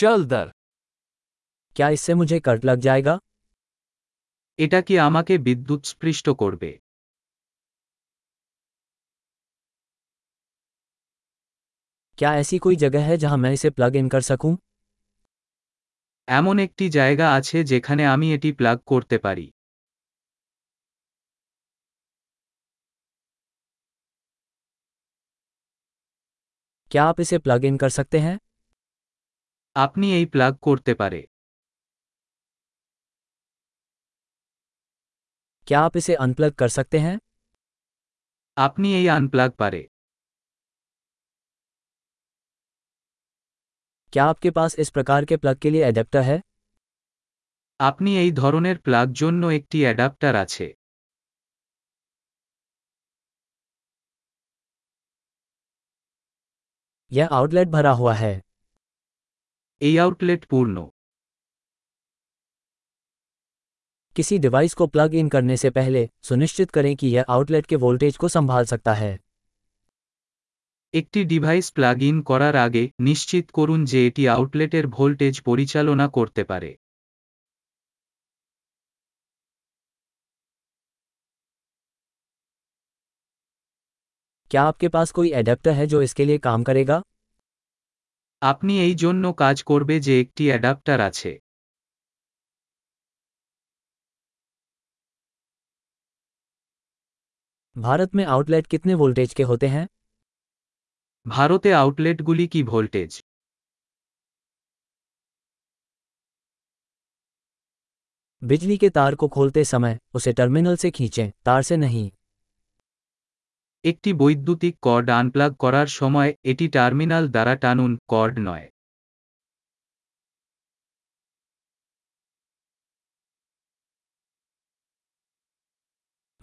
चल दर क्या इससे मुझे कट लग जाएगा এটা কি আমাকে বিদ্যুৎ স্পৃষ্ট করবে क्या ऐसी कोई जगह है जहां मैं इसे प्लग इन कर सकूं এমন একটি জায়গা আছে যেখানে আমি এটি প্লাগ করতে পারি क्या आप इसे प्लग इन कर सकते हैं আপনি এই প্লাগ করতে পারে क्या आप इसे अनप्लग कर सकते हैं আপনি এই আনপ্লাগ পারে क्या आपके पास इस प्रकार के प्लग के लिए एडेप्टर है আপনি এই ধরনের প্লাগ জন্য একটি অ্যাডাপ্টার আছে यह आउटलेट भरा हुआ है এই আউটলেট পূর্ণ किसी डिवाइस को प्लग इन करने से पहले सुनिश्चित करें कि यह आउटलेट के वोल्टेज को संभाल सकता है একটি ডিভাইস প্লাগ ইন করার আগে নিশ্চিত করুন যে এটি আউটলেটের ভোল্টেজ পরিচালনা করতে পারে क्या आपके पास कोई एडेप्टर है जो इसके लिए काम करेगा আপনি এই জন্য কাজ করবে যে একটি অ্যাডাপ্টার আছে भारत में आउटलेट कितने वोल्टेज के होते हैं ভারতে আউটলেটগুলি কি ভোল্টেজ बिजली के तार को खोलते समय उसे टर्मिनल से खींचें तार से नहीं একটি বৈদ্যুতিক কর্ড আনপ্লাগ করার সময় এটি টার্মিনাল দ্বারা টানুন কর্ড নয়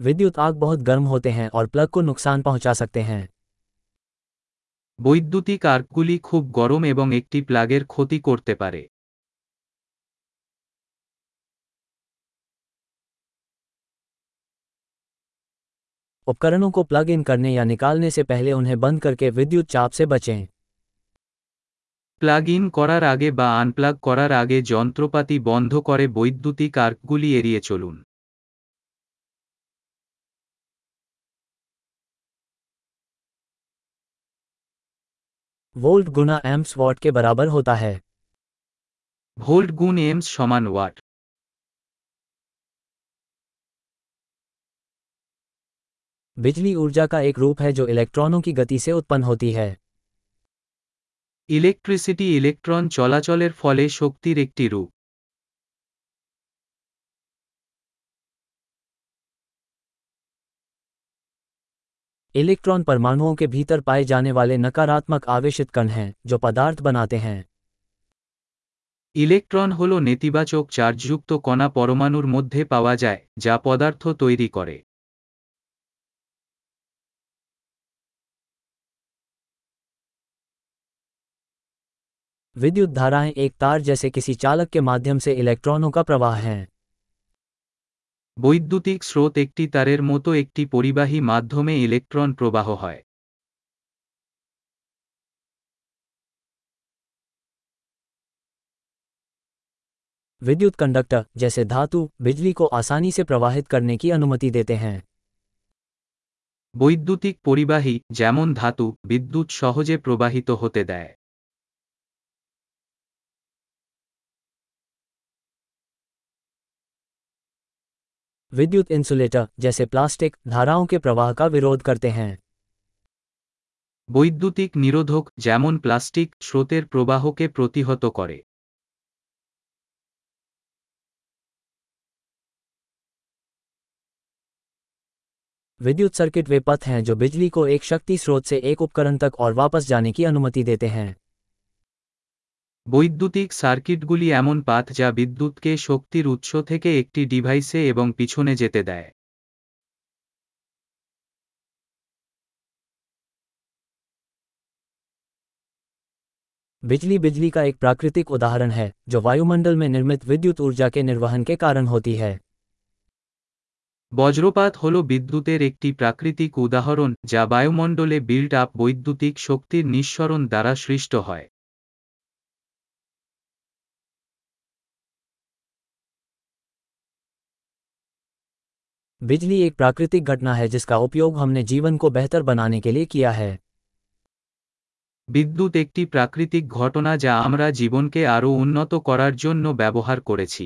विद्युत आग बहुत गर्म होते हैं और प्लग को नुकसान पहुंचा सकते हैं বৈদ্যুতিক আর্কগুলি খুব গরম এবং একটি প্লাগের ক্ষতি করতে পারে उपकरणों को प्लग इन करने या निकालने से पहले उन्हें बंद करके विद्युत चाप से बचें প্লাগ ইন করার আগে বা আনপ্লাগ করার আগে যন্ত্রপাতি বন্ধ করে বৈদ্যুতিক আর্কগুলি এড়িয়ে চলুন वोल्ट गुना एम्प्स वॉट के बराबर होता है ভোল্ট গুণ এমস সমান ওয়াট बिजली ऊर्जा का एक रूप है जो इलेक्ट्रॉनों की गति से उत्पन्न होती है ইলেকট্রিসিটি ইলেকট্রন চলাচলের ফলে শক্তির একটি রূপ इलेक्ट्रॉन परमाणुओं के भीतर पाए जाने वाले नकारात्मक आवेशित कण हैं जो पदार्थ बनाते हैं ইলেকট্রন হল নেতিবাচক চার্জযুক্ত কণা পরমাণুর মধ্যে পাওয়া যায় যা পদার্থ তৈরি করে विद्युत धाराएं एक तार जैसे किसी चालक के माध्यम से इलेक्ट्रॉनों का प्रवाह हैं বৈদ্যুতিক স্রোত একটি তারের মতো একটি পরিবাহী মাধ্যমে ইলেকট্রন প্রবাহ হয় विद्युत कंडक्टर जैसे धातु बिजली को आसानी से प्रवाहित करने की अनुमति देते हैं বৈদ্যুতিক পরিবাহী যেমন ধাতু বিদ্যুৎ সহজে প্রবাহিত হতে দেয় विद्युत इंसुलेटर जैसे प्लास्टिक धाराओं के प्रवाह का विरोध करते हैं বৈদ্যুতিক নিরোধক যেমন প্লাস্টিক স্রোতের প্রবাহকে প্রতিহত করে विद्युत सर्किट वे पथ हैं जो बिजली को एक शक्ति स्रोत से एक उपकरण तक और वापस जाने की अनुमति देते हैं বৈদ্যুতিক সার্কিটগুলি এমন পাথ যা বিদ্যুৎকে শক্তির উৎস থেকে একটি ডিভাইসে এবং পিছনে যেতে দেয় बिजली बिजली का एक प्राकृतिक उदाहरण है जो वायुमंडल में निर्मित विद्युत ऊर्जा के निर्वहन के कारण होती है বজ্রপাত হল বিদ্যুতের একটি প্রাকৃতিক উদাহরণ যা বায়ুমণ্ডলে বিল্ড আপ বৈদ্যুতিক শক্তির নিঃসরণ দ্বারা সৃষ্ট হয় बिजली एक प्राकृतिक घटना है जिसका उपयोग हमने जीवन को बेहतर बनाने के लिए किया है বিদ্যুৎ একটি প্রাকৃতিক ঘটনা যা আমরা জীবনকে আরও উন্নত করার জন্য ব্যবহার করেছি